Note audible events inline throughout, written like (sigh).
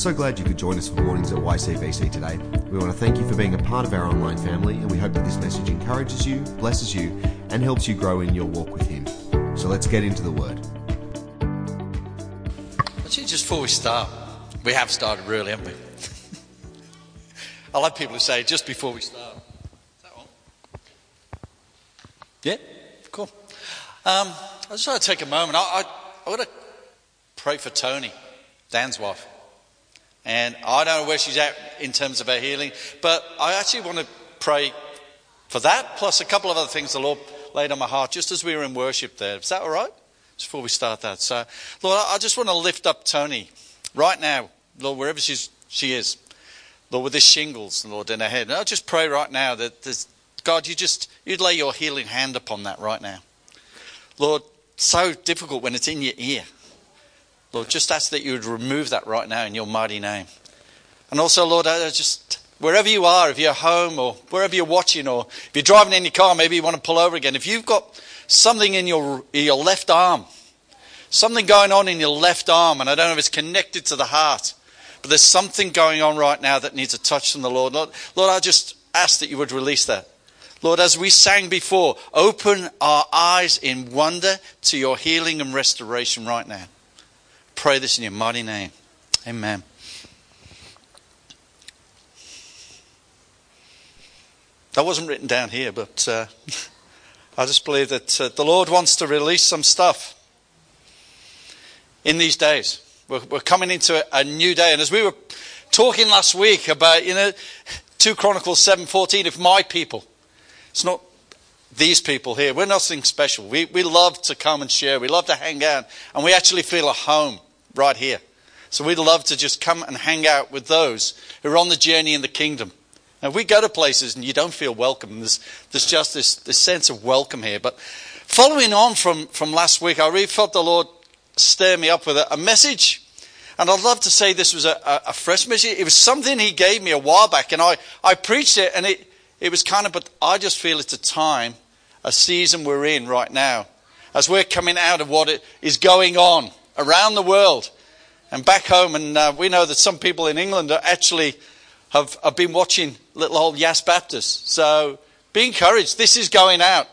so glad you could join us for Mornings at YCBC today. We want to thank you for being a part of our online family, and we hope that this message encourages you, blesses you, and helps you grow in your walk with Him. So let's get into the Word. Actually, just before we start, we have started really, haven't we? (laughs) I like people who say just before we start. Is that on? Yeah, cool. Um, I just want to take a moment. I, I, I want to pray for Tony, Dan's wife. And I don't know where she's at in terms of her healing, but I actually want to pray for that, plus a couple of other things the Lord laid on my heart just as we were in worship there. Is that all right? Just before we start that. So, Lord, I just want to lift up Tony right now, Lord, wherever she's, she is. Lord, with the shingles, Lord, in her head. And I just pray right now that God, you just, you'd lay your healing hand upon that right now. Lord, so difficult when it's in your ear. Lord, just ask that you would remove that right now in your mighty name. And also, Lord, I just, wherever you are, if you're home or wherever you're watching, or if you're driving in your car, maybe you want to pull over again. If you've got something in your, your left arm, something going on in your left arm, and I don't know if it's connected to the heart, but there's something going on right now that needs a touch from the Lord. Lord, Lord I just ask that you would release that. Lord, as we sang before, open our eyes in wonder to your healing and restoration right now pray this in your mighty name. Amen. That wasn't written down here, but uh, (laughs) I just believe that uh, the Lord wants to release some stuff in these days. We're, we're coming into a, a, new day, and as we were talking last week about, you know, two Chronicles seven fourteen, if my people, it's not these people here. We're nothing special. We we love to come and share. We love to hang out, and we actually feel at home right here. So we'd love to just come and hang out with those who are on the journey in the kingdom. Now, we go to places and you don't feel welcome, there's, there's just this, this sense of welcome here. But following on from, from last week, I really felt the Lord stir me up with a, a message. And I'd love to say this was a, a, a, fresh message. It was something He gave me a while back, and I, I preached it, and it, it was kind of, but I just feel it's a time, a season we're in right now, as we're coming out of what is going on around the world and back home. And uh, we know that some people in England actually have, have been watching little old Yass Baptist. So be encouraged. This is going out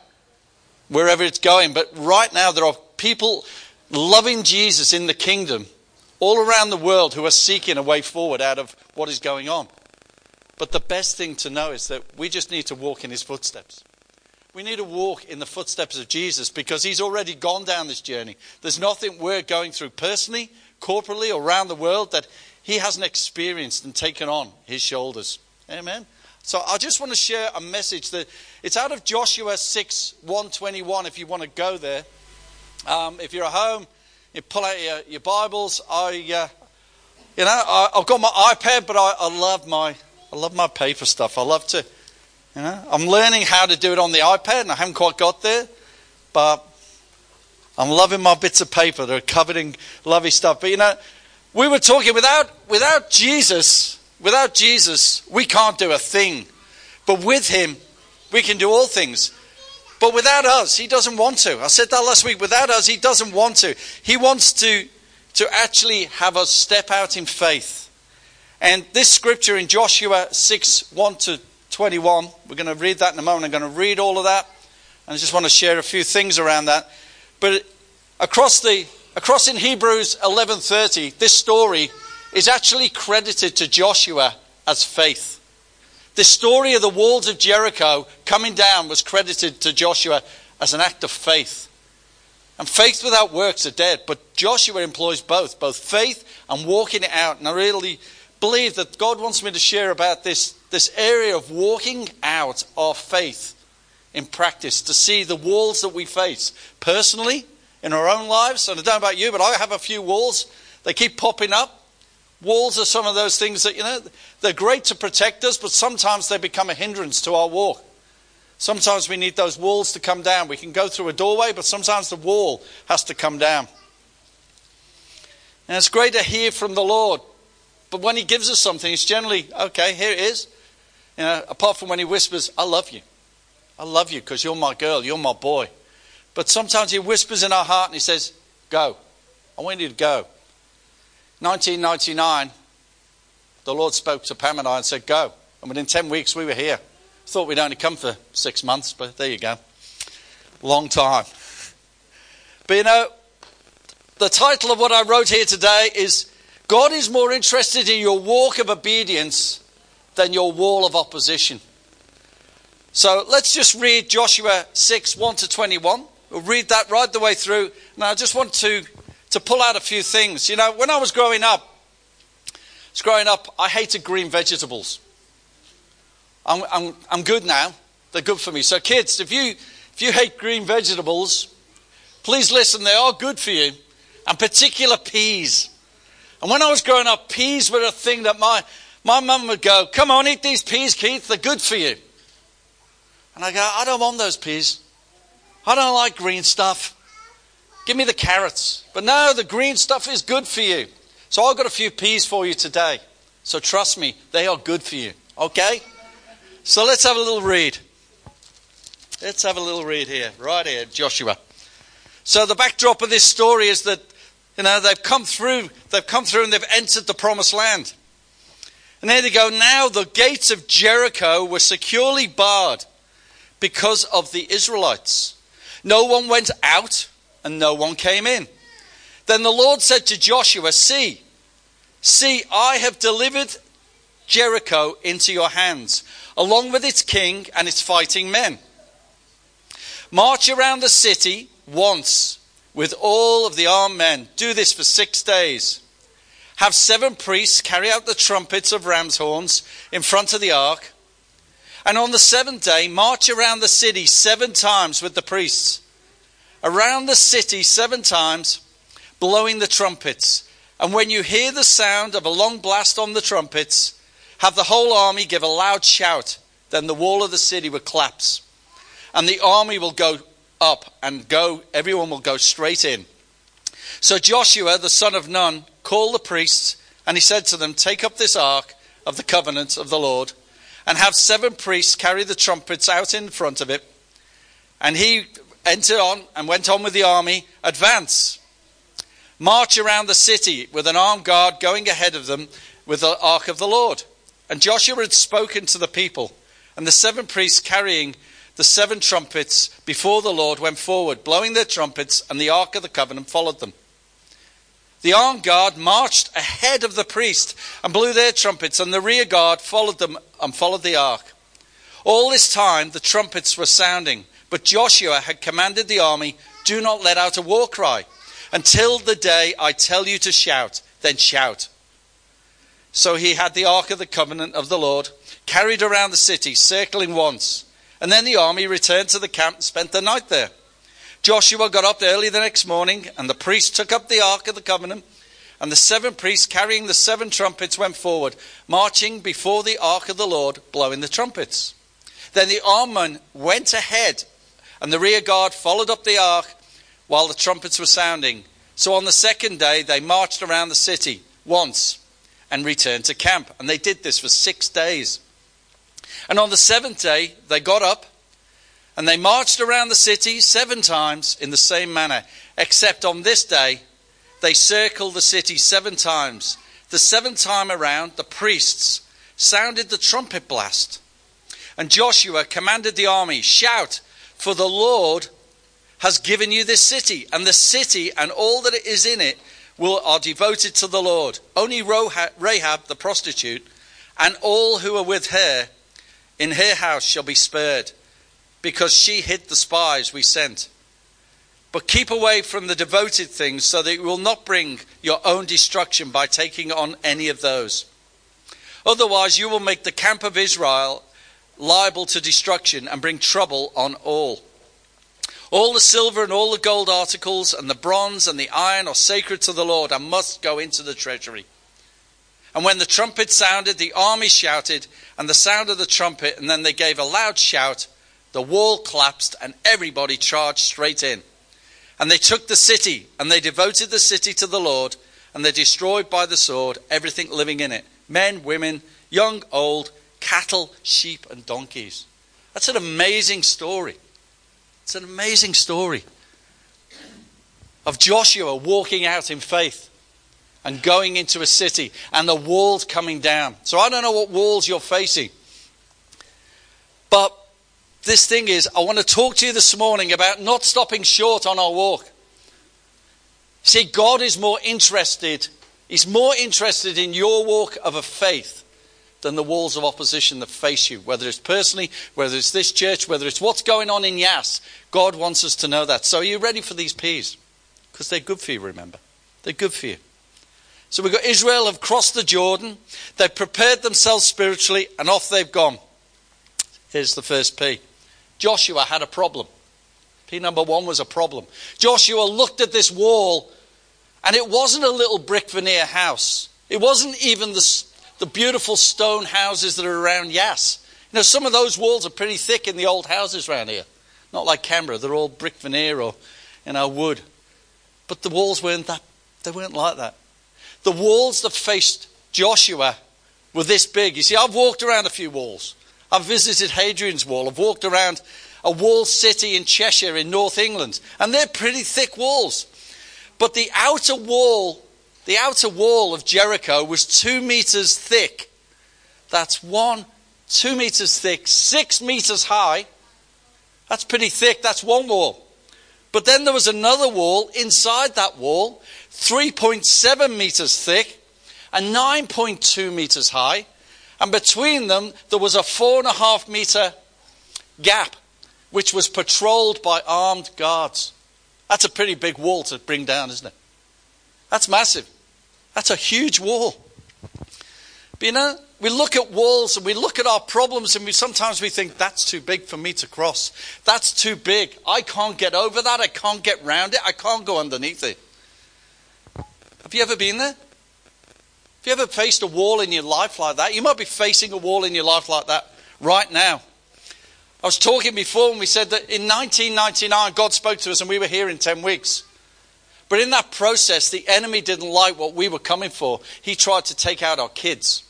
wherever it's going. But right now, there are people loving Jesus in the kingdom all around the world who are seeking a way forward out of what is going on. But the best thing to know is that we just need to walk in his footsteps. We need to walk in the footsteps of Jesus because he's already gone down this journey. There's nothing we're going through personally, corporately, or around the world that he hasn't experienced and taken on his shoulders. Amen. So I just want to share a message that it's out of Joshua 6 121 if you want to go there. Um, if you're at home, you pull out your, your Bibles. I, uh, you know, I, have got my iPad, but I, I love my I love my paper stuff. I love to you know, I'm learning how to do it on the iPad, and I haven't quite got there, but I'm loving my bits of paper that are covered in lovely stuff. But you know, we were talking without without Jesus, without Jesus, we can't do a thing. But with him, we can do all things. But without us, he doesn't want to. I said that last week. Without us, he doesn't want to. He wants to, to actually have us step out in faith. And this scripture in Joshua 6 1 to 21. We're going to read that in a moment. I'm going to read all of that. And I just want to share a few things around that. But across the across in Hebrews 11:30, this story is actually credited to Joshua as faith. The story of the walls of Jericho coming down was credited to Joshua as an act of faith. And faith without works are dead. But Joshua employs both, both faith and walking it out. And I really believe that God wants me to share about this this area of walking out our faith in practice to see the walls that we face personally in our own lives. And I don't know about you, but I have a few walls. They keep popping up. Walls are some of those things that, you know, they're great to protect us, but sometimes they become a hindrance to our walk. Sometimes we need those walls to come down. We can go through a doorway, but sometimes the wall has to come down. And it's great to hear from the Lord. But when He gives us something, it's generally, okay, here it is. You know, apart from when he whispers, I love you. I love you because you're my girl, you're my boy. But sometimes he whispers in our heart and he says, Go. I want you to go. 1999, the Lord spoke to Pam and I and said, Go. And within 10 weeks, we were here. Thought we'd only come for six months, but there you go. Long time. But you know, the title of what I wrote here today is God is more interested in your walk of obedience than your wall of opposition. So let's just read Joshua 6 1 to 21. We'll read that right the way through. Now, I just want to, to pull out a few things. You know, when I was growing up, was growing up, I hated green vegetables. I'm, I'm, I'm good now. They're good for me. So, kids, if you, if you hate green vegetables, please listen, they are good for you, and particular peas. And when I was growing up, peas were a thing that my, my mum would go, Come on, eat these peas, Keith, they're good for you. And I go, I don't want those peas. I don't like green stuff. Give me the carrots. But no, the green stuff is good for you. So I've got a few peas for you today. So trust me, they are good for you. Okay? So let's have a little read. Let's have a little read here, right here, Joshua. So the backdrop of this story is that you know they've come through, they've come through and they've entered the promised land. And there they go. Now the gates of Jericho were securely barred because of the Israelites. No one went out and no one came in. Then the Lord said to Joshua, See, see, I have delivered Jericho into your hands, along with its king and its fighting men. March around the city once with all of the armed men. Do this for six days. Have seven priests carry out the trumpets of ram's horns in front of the ark. And on the seventh day, march around the city seven times with the priests. Around the city seven times, blowing the trumpets. And when you hear the sound of a long blast on the trumpets, have the whole army give a loud shout. Then the wall of the city will collapse. And the army will go up and go, everyone will go straight in. So Joshua, the son of Nun, called the priests, and he said to them, Take up this ark of the covenant of the Lord, and have seven priests carry the trumpets out in front of it. And he entered on and went on with the army, advance. March around the city with an armed guard going ahead of them with the ark of the Lord. And Joshua had spoken to the people, and the seven priests carrying the seven trumpets before the Lord went forward, blowing their trumpets, and the ark of the covenant followed them. The armed guard marched ahead of the priest and blew their trumpets, and the rear guard followed them and followed the ark. All this time the trumpets were sounding, but Joshua had commanded the army, Do not let out a war cry until the day I tell you to shout, then shout. So he had the ark of the covenant of the Lord carried around the city, circling once. And then the army returned to the camp and spent the night there. Joshua got up early the next morning, and the priests took up the ark of the covenant. And the seven priests carrying the seven trumpets went forward, marching before the ark of the Lord, blowing the trumpets. Then the armmen went ahead, and the rear guard followed up the ark while the trumpets were sounding. So on the second day, they marched around the city once and returned to camp. And they did this for six days. And on the seventh day, they got up and they marched around the city seven times in the same manner, except on this day, they circled the city seven times. The seventh time around, the priests sounded the trumpet blast. And Joshua commanded the army, Shout, for the Lord has given you this city, and the city and all that is in it will, are devoted to the Lord. Only Rahab, the prostitute, and all who are with her in her house shall be spared, because she hid the spies we sent. But keep away from the devoted things, so that you will not bring your own destruction by taking on any of those. Otherwise, you will make the camp of Israel liable to destruction and bring trouble on all. All the silver and all the gold articles and the bronze and the iron are sacred to the Lord and must go into the treasury. And when the trumpet sounded, the army shouted, and the sound of the trumpet, and then they gave a loud shout. The wall collapsed, and everybody charged straight in. And they took the city, and they devoted the city to the Lord, and they destroyed by the sword everything living in it men, women, young, old, cattle, sheep, and donkeys. That's an amazing story. It's an amazing story of Joshua walking out in faith and going into a city and the walls coming down. So I don't know what walls you're facing. But this thing is, I want to talk to you this morning about not stopping short on our walk. See, God is more interested, He's more interested in your walk of a faith than the walls of opposition that face you, whether it's personally, whether it's this church, whether it's what's going on in Yass. God wants us to know that. So, are you ready for these P's? Because they're good for you, remember. They're good for you. So, we've got Israel have crossed the Jordan, they've prepared themselves spiritually, and off they've gone. Here's the first P Joshua had a problem. P number one was a problem. Joshua looked at this wall, and it wasn't a little brick veneer house. It wasn't even the, the beautiful stone houses that are around Yass. You know, some of those walls are pretty thick in the old houses around here. Not like Canberra, they're all brick veneer or, you know, wood. But the walls weren't that, they weren't like that. The walls that faced Joshua were this big. You see, I've walked around a few walls. I've visited Hadrian's Wall. I've walked around a wall city in Cheshire in North England, and they're pretty thick walls. But the outer wall, the outer wall of Jericho was two meters thick. That's one, two meters thick, six meters high. That's pretty thick. That's one wall. But then there was another wall inside that wall, 3.7 meters thick and 9.2 meters high. And between them, there was a four and a half meter gap, which was patrolled by armed guards. That's a pretty big wall to bring down, isn't it? That's massive. That's a huge wall. But you know, we look at walls and we look at our problems and we sometimes we think that's too big for me to cross. That's too big. I can't get over that. I can't get round it. I can't go underneath it. Have you ever been there? You ever faced a wall in your life like that? You might be facing a wall in your life like that right now. I was talking before and we said that in 1999 God spoke to us and we were here in 10 weeks. But in that process, the enemy didn't like what we were coming for. He tried to take out our kids.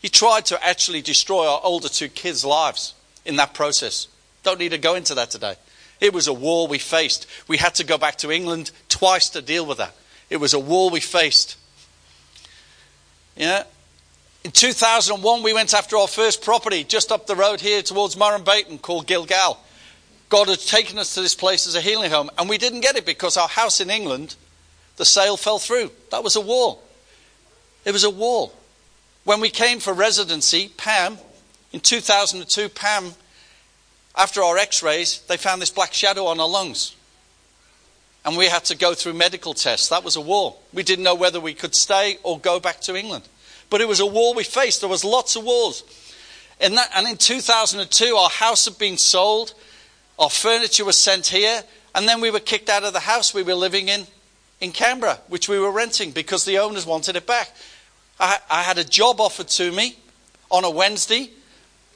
He tried to actually destroy our older two kids' lives in that process. Don't need to go into that today. It was a war we faced. We had to go back to England twice to deal with that. It was a war we faced. Yeah. In 2001, we went after our first property just up the road here towards Murrumbateman called Gilgal. God had taken us to this place as a healing home, and we didn't get it because our house in England, the sale fell through. That was a wall. It was a wall. When we came for residency, Pam, in 2002, Pam, after our x rays, they found this black shadow on her lungs. And we had to go through medical tests. That was a war. We didn't know whether we could stay or go back to England. But it was a war we faced. There was lots of wars. And, that, and in 2002, our house had been sold. Our furniture was sent here. And then we were kicked out of the house we were living in in Canberra, which we were renting because the owners wanted it back. I, I had a job offered to me on a Wednesday,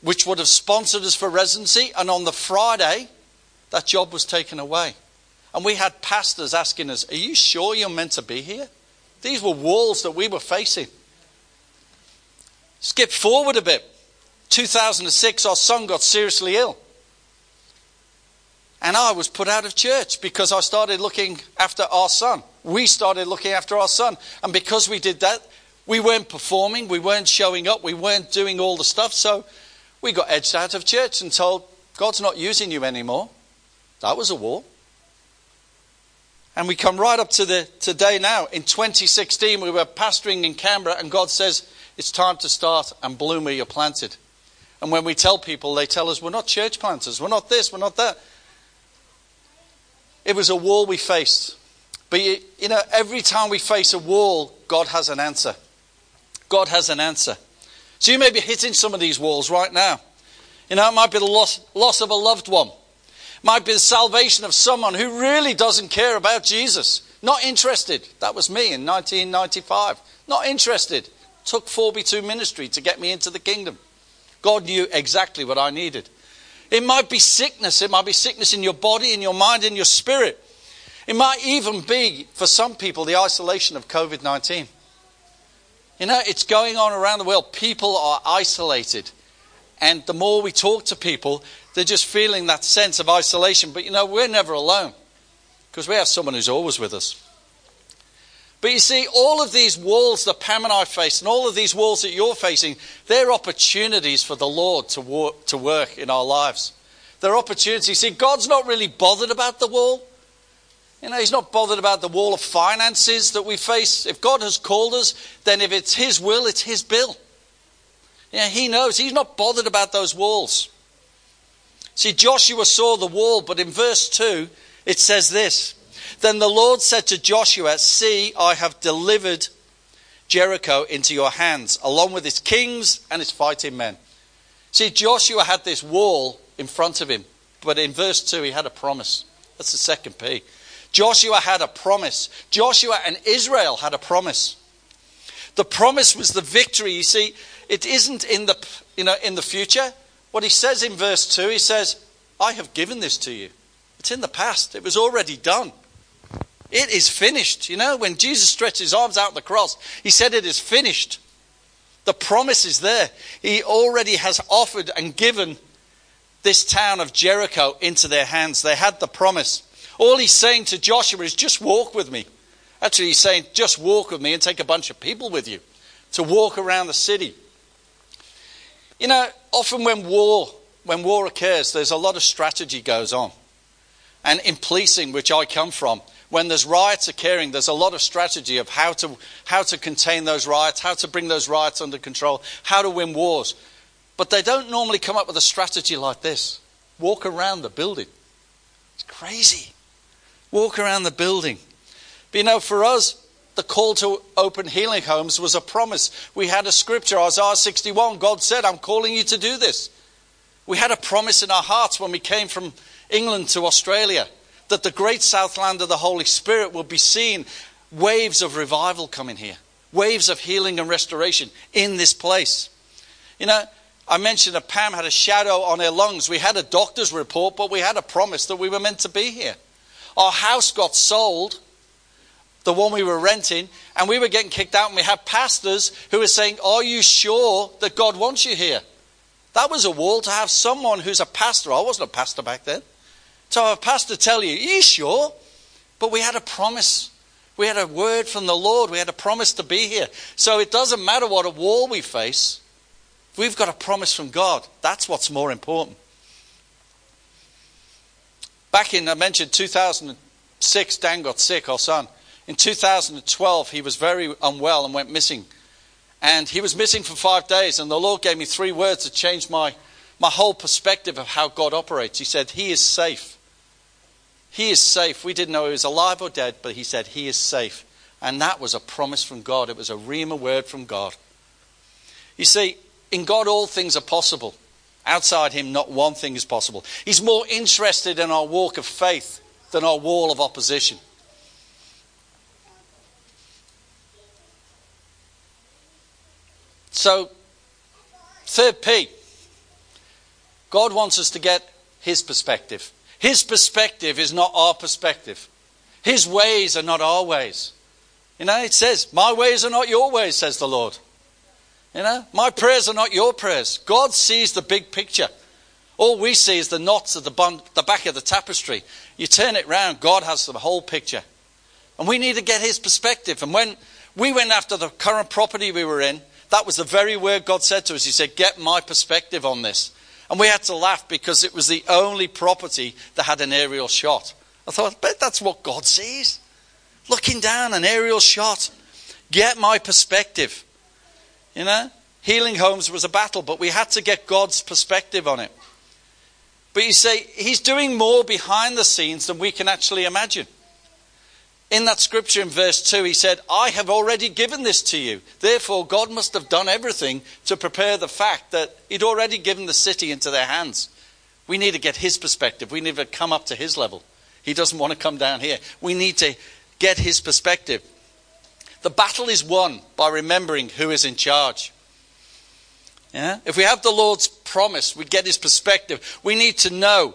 which would have sponsored us for residency. And on the Friday, that job was taken away. And we had pastors asking us, Are you sure you're meant to be here? These were walls that we were facing. Skip forward a bit. 2006, our son got seriously ill. And I was put out of church because I started looking after our son. We started looking after our son. And because we did that, we weren't performing, we weren't showing up, we weren't doing all the stuff. So we got edged out of church and told, God's not using you anymore. That was a war. And we come right up to the today now. In 2016, we were pastoring in Canberra, and God says, It's time to start and bloom where you're planted. And when we tell people, they tell us, We're not church planters, we're not this, we're not that. It was a wall we faced. But you, you know, every time we face a wall, God has an answer. God has an answer. So you may be hitting some of these walls right now. You know, it might be the loss, loss of a loved one might be the salvation of someone who really doesn't care about Jesus. Not interested. That was me in 1995. Not interested. Took 4B2 ministry to get me into the kingdom. God knew exactly what I needed. It might be sickness. It might be sickness in your body, in your mind, in your spirit. It might even be, for some people, the isolation of COVID 19. You know, it's going on around the world. People are isolated. And the more we talk to people, they're just feeling that sense of isolation. But you know, we're never alone because we have someone who's always with us. But you see, all of these walls that Pam and I face, and all of these walls that you're facing, they're opportunities for the Lord to work, to work in our lives. They're opportunities. See, God's not really bothered about the wall. You know, He's not bothered about the wall of finances that we face. If God has called us, then if it's His will, it's His bill. Yeah, He knows. He's not bothered about those walls. See, Joshua saw the wall, but in verse 2, it says this Then the Lord said to Joshua, See, I have delivered Jericho into your hands, along with its kings and its fighting men. See, Joshua had this wall in front of him, but in verse 2, he had a promise. That's the second P. Joshua had a promise. Joshua and Israel had a promise. The promise was the victory. You see, it isn't in the, you know, in the future. What he says in verse 2, he says, I have given this to you. It's in the past. It was already done. It is finished. You know, when Jesus stretched his arms out on the cross, he said, It is finished. The promise is there. He already has offered and given this town of Jericho into their hands. They had the promise. All he's saying to Joshua is just walk with me. Actually, he's saying just walk with me and take a bunch of people with you to walk around the city. You know, often when war when war occurs, there's a lot of strategy goes on. And in policing, which I come from, when there's riots occurring, there's a lot of strategy of how to, how to contain those riots, how to bring those riots under control, how to win wars. But they don't normally come up with a strategy like this walk around the building. It's crazy walk around the building. But you know, for us, the call to open healing homes was a promise. We had a scripture, Isaiah 61. God said, I'm calling you to do this. We had a promise in our hearts when we came from England to Australia that the great southland of the Holy Spirit will be seen waves of revival coming here, waves of healing and restoration in this place. You know, I mentioned that Pam had a shadow on her lungs. We had a doctor's report, but we had a promise that we were meant to be here. Our house got sold, the one we were renting, and we were getting kicked out. And we had pastors who were saying, Are you sure that God wants you here? That was a wall to have someone who's a pastor. I wasn't a pastor back then. To have a pastor tell you, Are you sure? But we had a promise. We had a word from the Lord. We had a promise to be here. So it doesn't matter what a wall we face. We've got a promise from God. That's what's more important. Back in, I mentioned 2006, Dan got sick, our son. In 2012, he was very unwell and went missing. And he was missing for five days, and the Lord gave me three words that changed my, my whole perspective of how God operates. He said, He is safe. He is safe. We didn't know he was alive or dead, but he said, He is safe. And that was a promise from God. It was a Rhema word from God. You see, in God, all things are possible. Outside him, not one thing is possible. He's more interested in our walk of faith than our wall of opposition. So, third P, God wants us to get his perspective. His perspective is not our perspective. His ways are not our ways. You know, it says, My ways are not your ways, says the Lord. You know, my prayers are not your prayers. God sees the big picture. All we see is the knots at the, bun- the back of the tapestry. You turn it round, God has the whole picture. And we need to get his perspective. And when we went after the current property we were in, that was the very word God said to us. He said, Get my perspective on this. And we had to laugh because it was the only property that had an aerial shot. I thought, I bet that's what God sees. Looking down, an aerial shot. Get my perspective. You know, healing homes was a battle, but we had to get God's perspective on it. But you say, He's doing more behind the scenes than we can actually imagine. In that scripture in verse 2, he said, I have already given this to you. Therefore, God must have done everything to prepare the fact that He'd already given the city into their hands. We need to get His perspective. We need to come up to His level. He doesn't want to come down here. We need to get His perspective. The battle is won by remembering who is in charge. Yeah? If we have the Lord's promise, we get his perspective. We need to know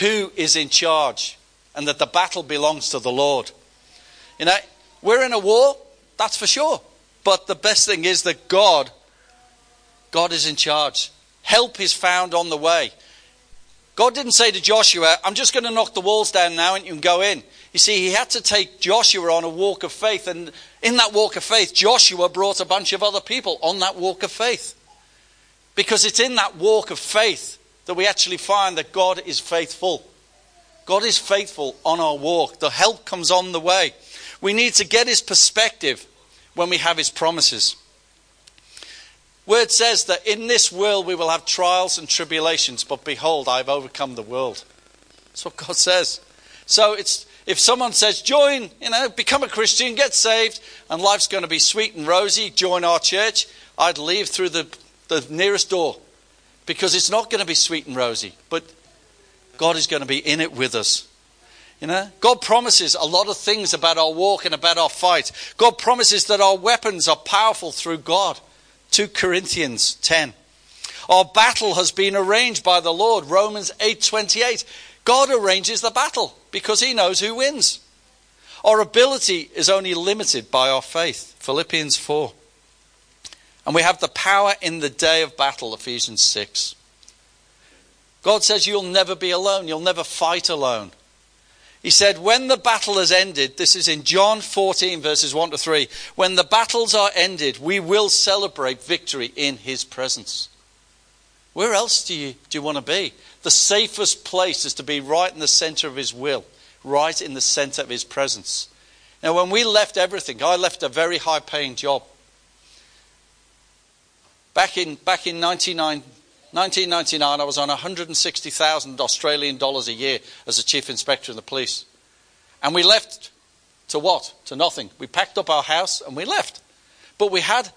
who is in charge and that the battle belongs to the Lord. You know, we're in a war, that's for sure. But the best thing is that God, God is in charge. Help is found on the way. God didn't say to Joshua, I'm just going to knock the walls down now and you can go in. You see, he had to take Joshua on a walk of faith. And in that walk of faith, Joshua brought a bunch of other people on that walk of faith. Because it's in that walk of faith that we actually find that God is faithful. God is faithful on our walk. The help comes on the way. We need to get his perspective when we have his promises. Word says that in this world we will have trials and tribulations, but behold, I've overcome the world. That's what God says. So it's if someone says, join, you know, become a Christian, get saved, and life's going to be sweet and rosy, join our church, I'd leave through the, the nearest door. Because it's not going to be sweet and rosy, but God is going to be in it with us. You know, God promises a lot of things about our walk and about our fight. God promises that our weapons are powerful through God. 2 Corinthians 10. Our battle has been arranged by the Lord. Romans 8:28. God arranges the battle because he knows who wins. Our ability is only limited by our faith. Philippians 4. And we have the power in the day of battle, Ephesians 6. God says you'll never be alone, you'll never fight alone. He said, When the battle has ended, this is in John 14, verses 1 to 3, when the battles are ended, we will celebrate victory in his presence. Where else do you, do you want to be? The safest place is to be right in the center of his will, right in the center of his presence. Now, when we left everything, I left a very high paying job. Back in, back in 1999, I was on 160,000 Australian dollars a year as a chief inspector in the police. And we left to what? To nothing. We packed up our house and we left. But we had,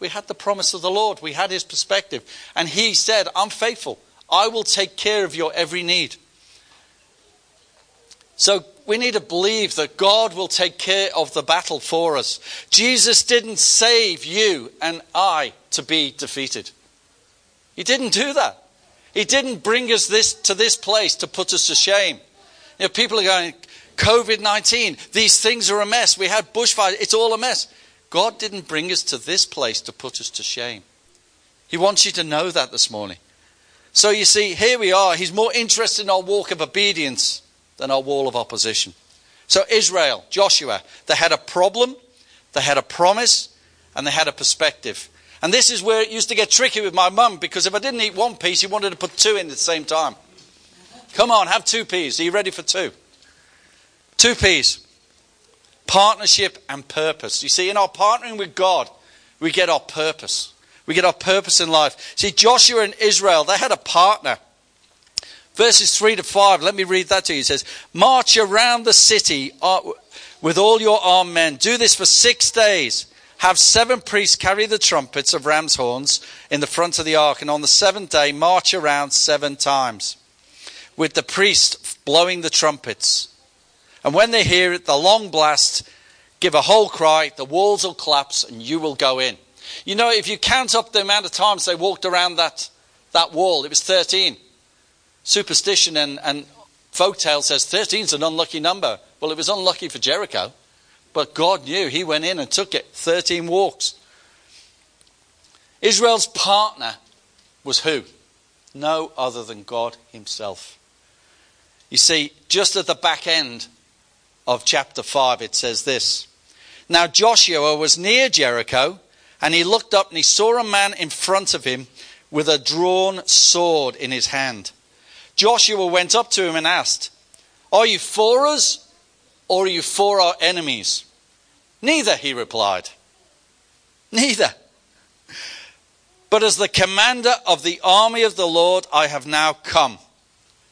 we had the promise of the Lord, we had his perspective. And he said, I'm faithful. I will take care of your every need. So we need to believe that God will take care of the battle for us. Jesus didn't save you and I to be defeated. He didn't do that. He didn't bring us this to this place to put us to shame. You know, people are going, COVID 19, these things are a mess. We had bushfires, it's all a mess. God didn't bring us to this place to put us to shame. He wants you to know that this morning. So you see, here we are. He's more interested in our walk of obedience than our wall of opposition. So, Israel, Joshua, they had a problem, they had a promise, and they had a perspective. And this is where it used to get tricky with my mum because if I didn't eat one piece, he wanted to put two in at the same time. Come on, have two peas. Are you ready for two? Two peas. Partnership and purpose. You see, in our partnering with God, we get our purpose. We get our purpose in life. See, Joshua and Israel, they had a partner. Verses 3 to 5, let me read that to you. It says, March around the city uh, with all your armed men. Do this for six days. Have seven priests carry the trumpets of ram's horns in the front of the ark. And on the seventh day, march around seven times with the priest blowing the trumpets. And when they hear it, the long blast, give a whole cry, the walls will collapse, and you will go in. You know, if you count up the amount of times they walked around that, that wall, it was 13. Superstition and, and folktale says 13 is an unlucky number. Well, it was unlucky for Jericho, but God knew. He went in and took it 13 walks. Israel's partner was who? No other than God Himself. You see, just at the back end of chapter 5, it says this Now Joshua was near Jericho and he looked up and he saw a man in front of him with a drawn sword in his hand. Joshua went up to him and asked, Are you for us or are you for our enemies? Neither, he replied. Neither. But as the commander of the army of the Lord, I have now come.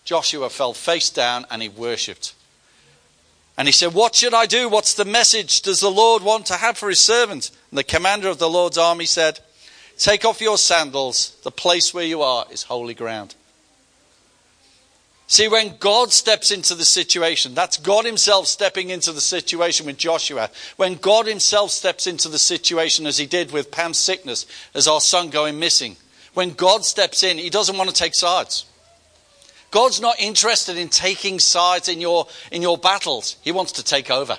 Joshua fell face down and he worshipped. And he said, What should I do? What's the message does the Lord want to have for his servant? And the commander of the Lord's army said, Take off your sandals. The place where you are is holy ground. See, when God steps into the situation, that's God Himself stepping into the situation with Joshua. When God Himself steps into the situation, as He did with Pam's sickness, as our son going missing, when God steps in, He doesn't want to take sides. God's not interested in taking sides in your, in your battles. He wants to take over.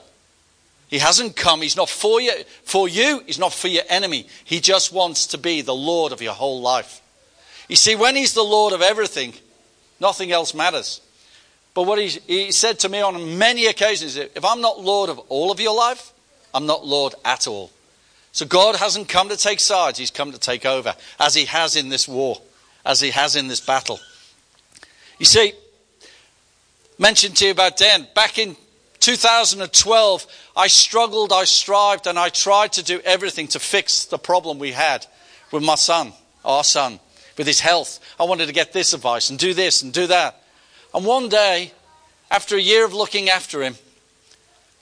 He hasn't come. He's not for you, for you. He's not for your enemy. He just wants to be the Lord of your whole life. You see, when He's the Lord of everything, Nothing else matters. But what he, he said to me on many occasions is if I'm not Lord of all of your life, I'm not Lord at all. So God hasn't come to take sides, He's come to take over, as He has in this war, as He has in this battle. You see, mentioned to you about Dan, back in 2012, I struggled, I strived, and I tried to do everything to fix the problem we had with my son, our son, with his health. I wanted to get this advice and do this and do that. And one day, after a year of looking after him,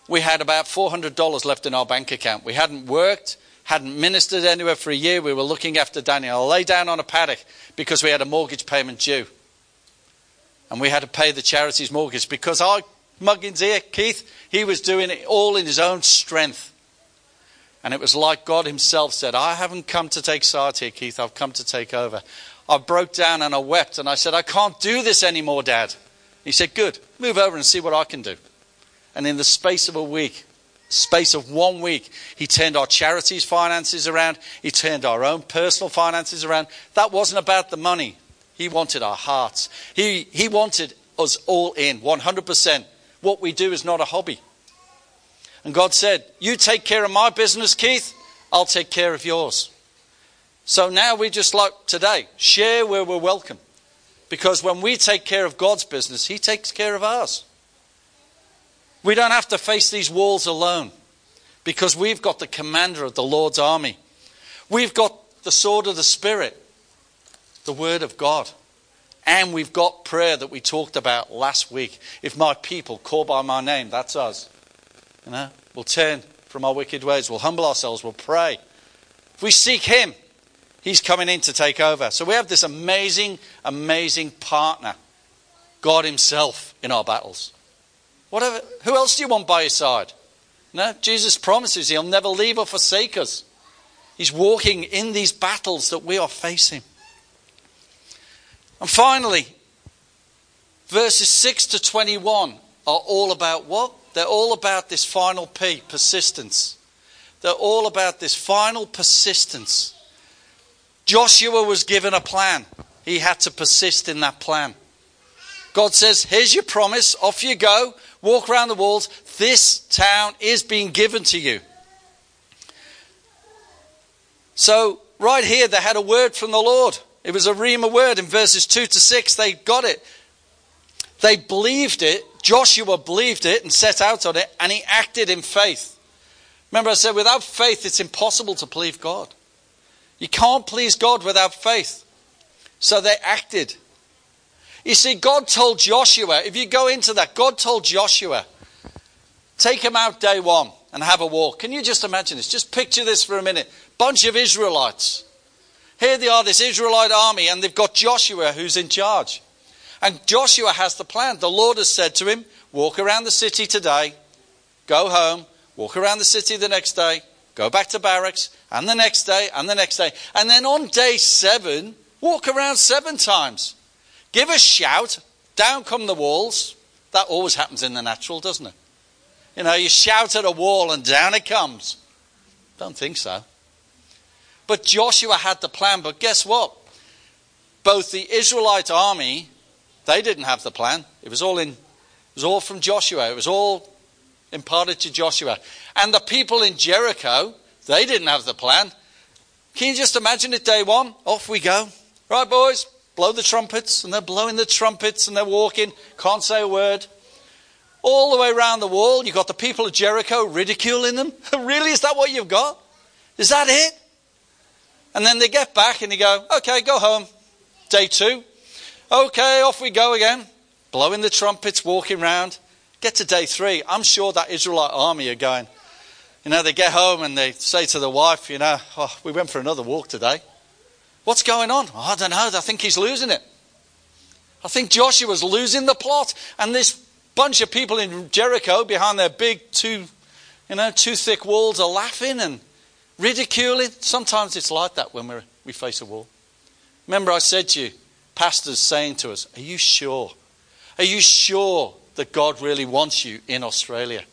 we had about $400 left in our bank account. We hadn't worked, hadn't ministered anywhere for a year. We were looking after Daniel. I lay down on a paddock because we had a mortgage payment due. And we had to pay the charity's mortgage because our muggins here, Keith, he was doing it all in his own strength. And it was like God Himself said, I haven't come to take sides here, Keith, I've come to take over. I broke down and I wept and I said, I can't do this anymore, Dad. He said, Good, move over and see what I can do. And in the space of a week, space of one week, he turned our charities' finances around. He turned our own personal finances around. That wasn't about the money. He wanted our hearts. He, he wanted us all in, 100%. What we do is not a hobby. And God said, You take care of my business, Keith, I'll take care of yours. So now we just like today, share where we're welcome. Because when we take care of God's business, He takes care of ours. We don't have to face these walls alone because we've got the commander of the Lord's army. We've got the sword of the Spirit, the Word of God. And we've got prayer that we talked about last week. If my people call by my name, that's us. You uh, know, we'll turn from our wicked ways, we'll humble ourselves, we'll pray. If we seek Him, He's coming in to take over. So we have this amazing, amazing partner, God Himself, in our battles. Whatever, who else do you want by your side? No, Jesus promises He'll never leave or forsake us. He's walking in these battles that we are facing. And finally, verses 6 to 21 are all about what? They're all about this final P, persistence. They're all about this final persistence. Joshua was given a plan. He had to persist in that plan. God says, Here's your promise, off you go, walk around the walls. This town is being given to you. So, right here, they had a word from the Lord. It was a Rhema word in verses 2 to 6. They got it. They believed it. Joshua believed it and set out on it, and he acted in faith. Remember, I said, without faith, it's impossible to please God. You can't please God without faith. So they acted. You see, God told Joshua, if you go into that, God told Joshua, take him out day one and have a walk. Can you just imagine this? Just picture this for a minute. Bunch of Israelites. Here they are, this Israelite army, and they've got Joshua who's in charge. And Joshua has the plan. The Lord has said to him, Walk around the city today, go home, walk around the city the next day, go back to barracks, and the next day, and the next day. And then on day seven, walk around seven times. Give a shout, down come the walls. That always happens in the natural, doesn't it? You know, you shout at a wall and down it comes. Don't think so. But Joshua had the plan, but guess what? Both the Israelite army, they didn't have the plan. It was all in it was all from Joshua. It was all imparted to Joshua. And the people in Jericho, they didn't have the plan. Can you just imagine it day one? Off we go. Right, boys, blow the trumpets. And they're blowing the trumpets and they're walking, can't say a word. All the way around the wall, you've got the people of Jericho ridiculing them. (laughs) really? Is that what you've got? Is that it? And then they get back and they go, okay, go home. Day two. Okay, off we go again. Blowing the trumpets, walking around. Get to day three. I'm sure that Israelite army are going, you know, they get home and they say to the wife, you know, oh, we went for another walk today. What's going on? Oh, I don't know. I think he's losing it. I think Joshua's losing the plot. And this bunch of people in Jericho behind their big two, you know, two thick walls are laughing and ridiculing. Sometimes it's like that when we we face a wall. Remember, I said to you, pastors saying to us, Are you sure? Are you sure that God really wants you in Australia.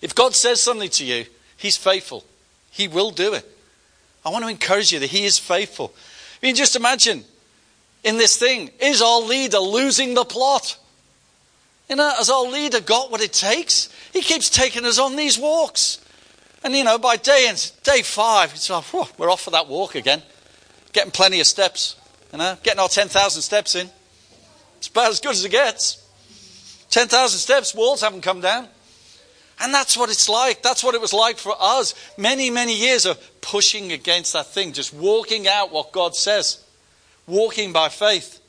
If God says something to you, He's faithful. He will do it. I want to encourage you that He is faithful. I mean, just imagine in this thing? Is our leader losing the plot? You know, has our leader got what it takes? He keeps taking us on these walks. And you know, by day day five, it's like, whew, we're off for that walk again. Getting plenty of steps, you uh, know, getting our 10,000 steps in. It's about as good as it gets. 10,000 steps, walls haven't come down. And that's what it's like. That's what it was like for us. Many, many years of pushing against that thing, just walking out what God says, walking by faith.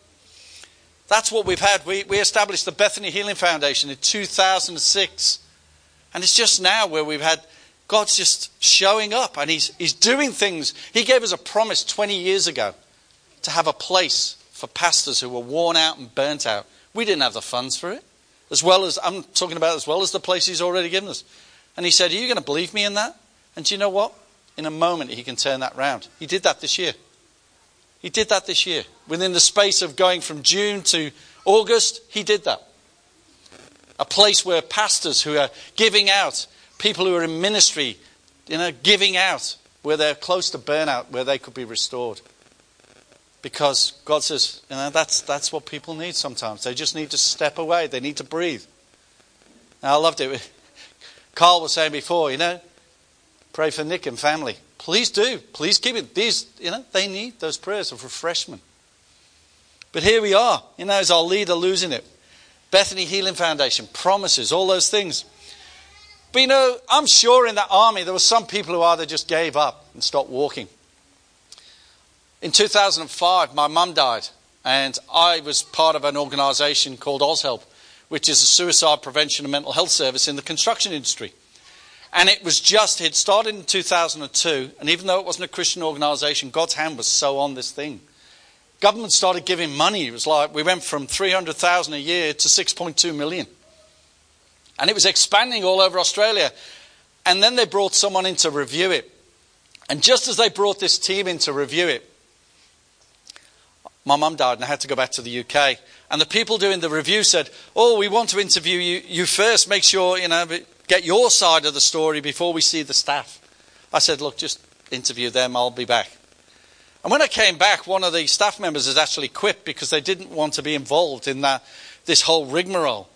That's what we've had. We, we established the Bethany Healing Foundation in 2006. And it's just now where we've had God's just showing up and he's, he's doing things. He gave us a promise 20 years ago to have a place for pastors who were worn out and burnt out. We didn't have the funds for it. As well as, I'm talking about as well as the place he's already given us. And he said, Are you going to believe me in that? And do you know what? In a moment, he can turn that round. He did that this year. He did that this year. Within the space of going from June to August, he did that. A place where pastors who are giving out people who are in ministry, you know, giving out where they're close to burnout, where they could be restored. Because God says, you know, that's, that's what people need sometimes. They just need to step away, they need to breathe. I loved it. (laughs) Carl was saying before, you know, pray for Nick and family. Please do. Please keep it. These, you know, they need those prayers of refreshment. But here we are, you know, as our leader losing it. Bethany Healing Foundation, promises, all those things. But you know, I'm sure in that army there were some people who either just gave up and stopped walking. In 2005, my mum died, and I was part of an organisation called OzHelp, which is a suicide prevention and mental health service in the construction industry. And it was just, it started in 2002, and even though it wasn't a Christian organisation, God's hand was so on this thing. Government started giving money. It was like we went from 300,000 a year to 6.2 million. And it was expanding all over Australia. And then they brought someone in to review it. And just as they brought this team in to review it, my mum died and I had to go back to the UK. And the people doing the review said, Oh, we want to interview you, you first. Make sure, you know, get your side of the story before we see the staff. I said, Look, just interview them. I'll be back. And when I came back, one of the staff members has actually quit because they didn't want to be involved in that, this whole rigmarole.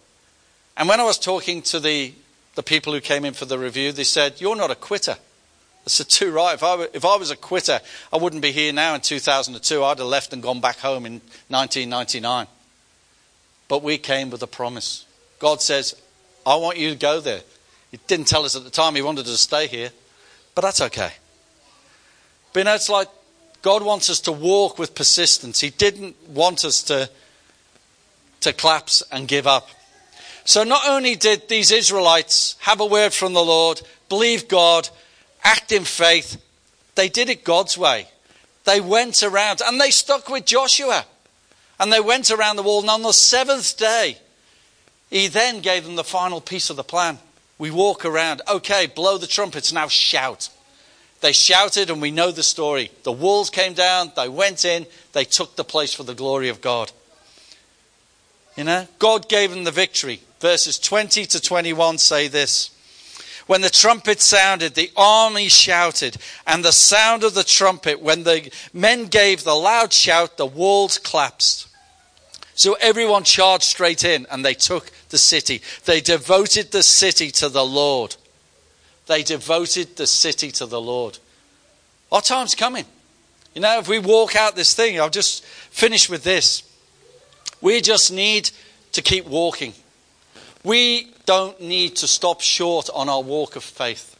And when I was talking to the, the people who came in for the review, they said, You're not a quitter. I said, Too right. If I, were, if I was a quitter, I wouldn't be here now in 2002. I'd have left and gone back home in 1999. But we came with a promise. God says, I want you to go there. He didn't tell us at the time he wanted us to stay here, but that's okay. But you know, it's like God wants us to walk with persistence. He didn't want us to, to collapse and give up. So not only did these Israelites have a word from the Lord, believe God, act in faith, they did it God's way. They went around and they stuck with Joshua. And they went around the wall. And on the seventh day, he then gave them the final piece of the plan. We walk around. Okay, blow the trumpets, now shout. They shouted, and we know the story. The walls came down, they went in, they took the place for the glory of God. You know, God gave them the victory. Verses 20 to 21 say this. When the trumpet sounded, the army shouted, and the sound of the trumpet, when the men gave the loud shout, the walls collapsed. So everyone charged straight in, and they took the city. They devoted the city to the Lord. They devoted the city to the Lord. Our time's coming. You know, if we walk out this thing, I'll just finish with this. We just need to keep walking. We don't need to stop short on our walk of faith.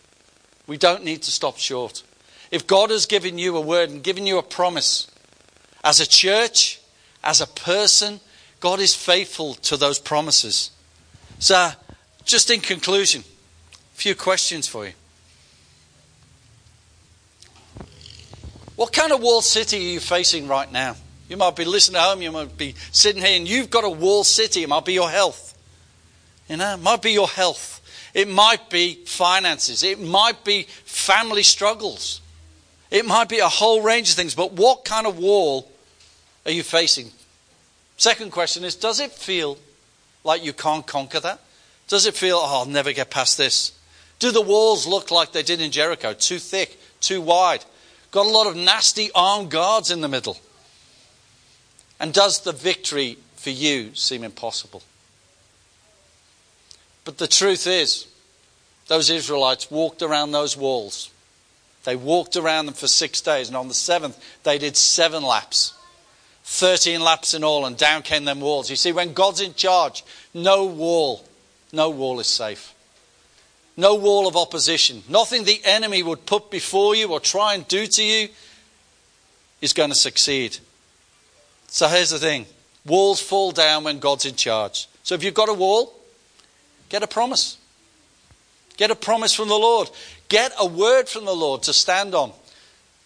We don't need to stop short. If God has given you a word and given you a promise, as a church, as a person, God is faithful to those promises. So, just in conclusion, a few questions for you. What kind of walled city are you facing right now? You might be listening at home, you might be sitting here, and you've got a walled city. It might be your health. You know, it might be your health. It might be finances. It might be family struggles. It might be a whole range of things. But what kind of wall are you facing? Second question is Does it feel like you can't conquer that? Does it feel, oh, I'll never get past this? Do the walls look like they did in Jericho? Too thick, too wide? Got a lot of nasty armed guards in the middle. And does the victory for you seem impossible? But the truth is, those Israelites walked around those walls. They walked around them for six days, and on the seventh, they did seven laps. 13 laps in all, and down came them walls. You see, when God's in charge, no wall, no wall is safe. No wall of opposition. Nothing the enemy would put before you or try and do to you is going to succeed. So here's the thing walls fall down when God's in charge. So if you've got a wall, get a promise. Get a promise from the Lord. Get a word from the Lord to stand on.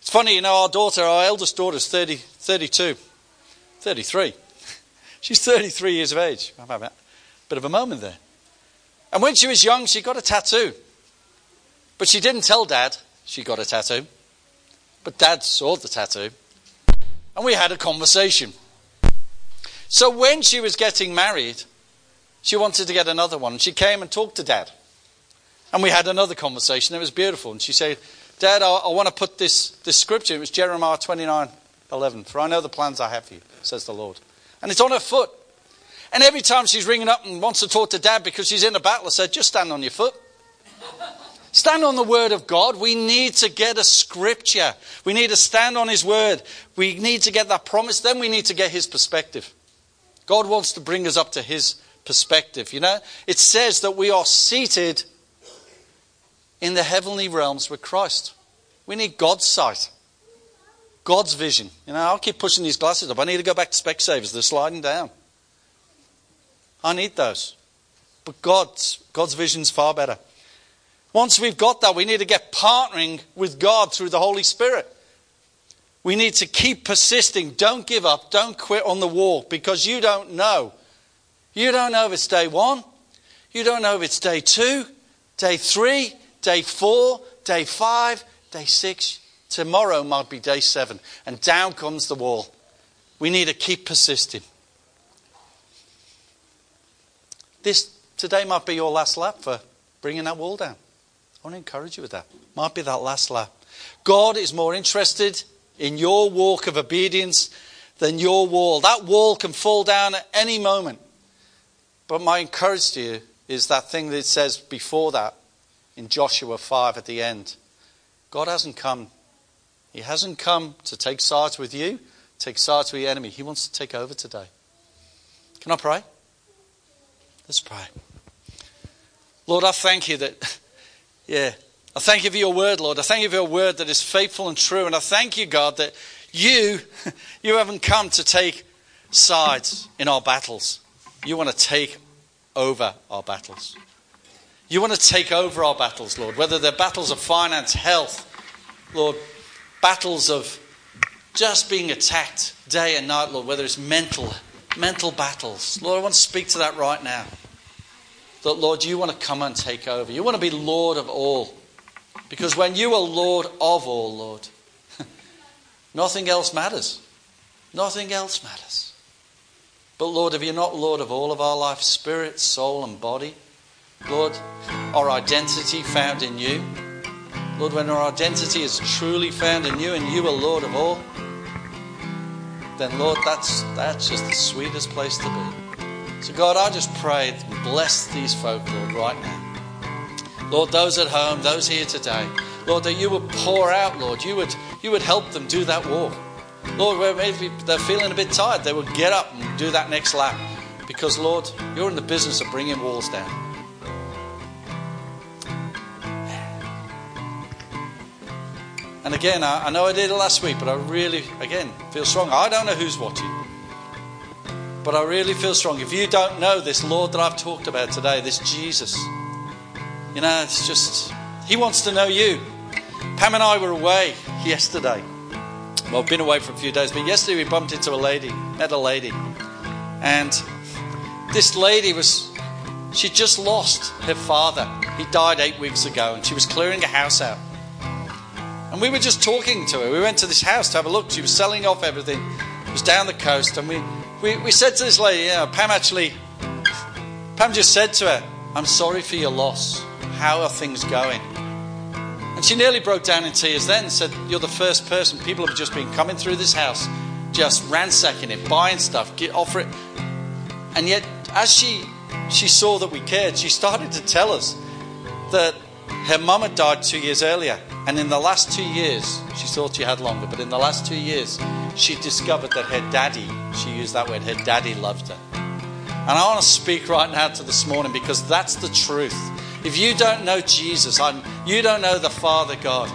It's funny, you know, our daughter, our eldest daughter, is 30, 32. 33. (laughs) She's 33 years of age. a bit of a moment there. And when she was young, she got a tattoo. But she didn't tell dad she got a tattoo. But dad saw the tattoo. And we had a conversation. So when she was getting married, she wanted to get another one. She came and talked to dad. And we had another conversation. It was beautiful. And she said, Dad, I, I want to put this, this scripture. It was Jeremiah 29 11. For I know the plans I have for you, says the Lord. And it's on her foot. And every time she's ringing up and wants to talk to dad because she's in a battle, I said, just stand on your foot. Stand on the word of God. We need to get a scripture. We need to stand on his word. We need to get that promise. Then we need to get his perspective. God wants to bring us up to his perspective. You know, it says that we are seated in the heavenly realms with Christ. We need God's sight. God's vision. You know, I'll keep pushing these glasses up. I need to go back to Specsavers. They're sliding down. I need those. But God's, God's vision's far better. Once we've got that, we need to get partnering with God through the Holy Spirit. We need to keep persisting. Don't give up. Don't quit on the walk because you don't know. You don't know if it's day one. You don't know if it's day two, day three, day four, day five, day six. Tomorrow might be day seven, and down comes the wall. We need to keep persisting. This today might be your last lap for bringing that wall down. I want to encourage you with that. Might be that last lap. God is more interested in your walk of obedience than your wall. That wall can fall down at any moment. But my encouragement to you is that thing that it says before that in Joshua 5 at the end. God hasn't come he hasn't come to take sides with you, take sides with the enemy. He wants to take over today. Can I pray? Let's pray. Lord, I thank you that, (laughs) yeah, I thank you for your word, Lord. I thank you for your word that is faithful and true. And I thank you, God, that you, (laughs) you haven't come to take sides in our battles. You want to take over our battles. You want to take over our battles, Lord, whether they're battles of finance, health, Lord, battles of just being attacked day and night, Lord, whether it's mental, mental battles. Lord, I want to speak to that right now. That, Lord, you want to come and take over. You want to be Lord of all. Because when you are Lord of all, Lord, (laughs) nothing else matters. Nothing else matters. But, Lord, if you're not Lord of all of our life, spirit, soul, and body, Lord, our identity found in you, Lord, when our identity is truly found in you and you are Lord of all, then Lord, that's that's just the sweetest place to be. So God, I just pray and bless these folk, Lord, right now. Lord, those at home, those here today, Lord, that you would pour out, Lord, you would you would help them do that walk. Lord, maybe they're feeling a bit tired, they would get up and do that next lap. Because, Lord, you're in the business of bringing walls down. And again, I know I did it last week, but I really, again, feel strong. I don't know who's watching, but I really feel strong. If you don't know this Lord that I've talked about today, this Jesus, you know, it's just, He wants to know you. Pam and I were away yesterday. Well, I've been away for a few days, but yesterday we bumped into a lady, met a lady. And this lady was, she just lost her father. He died eight weeks ago, and she was clearing a house out. And we were just talking to her. We went to this house to have a look. She was selling off everything. It was down the coast. And we, we, we said to this lady, you know, Pam actually, Pam just said to her, I'm sorry for your loss. How are things going? And she nearly broke down in tears then and said, You're the first person. People have just been coming through this house just ransacking it, buying stuff, get, offer it. And yet, as she she saw that we cared, she started to tell us that her mum had died two years earlier. And in the last two years, she thought she had longer, but in the last two years, she discovered that her daddy, she used that word, her daddy loved her. And I want to speak right now to this morning because that's the truth. If you don't know Jesus, I'm, you don't know the Father God,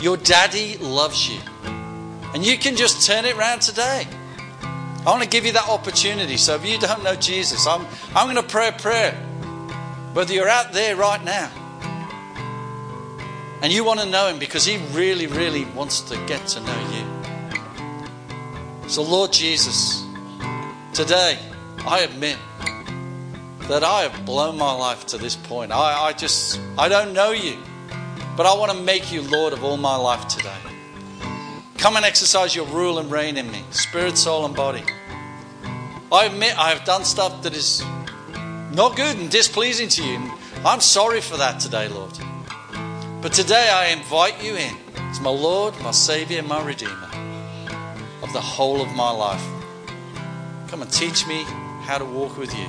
your daddy loves you. And you can just turn it around today. I want to give you that opportunity. So if you don't know Jesus, I'm, I'm going to pray a prayer. Whether you're out there right now and you want to know Him because He really, really wants to get to know you. So, Lord Jesus, today I admit that I have blown my life to this point. I, I just, I don't know you, but I want to make you Lord of all my life today. Come and exercise your rule and reign in me, spirit, soul, and body. I admit I have done stuff that is not good and displeasing to you. I'm sorry for that today, Lord. But today I invite you in as my Lord, my Savior, and my Redeemer of the whole of my life. Come and teach me how to walk with you,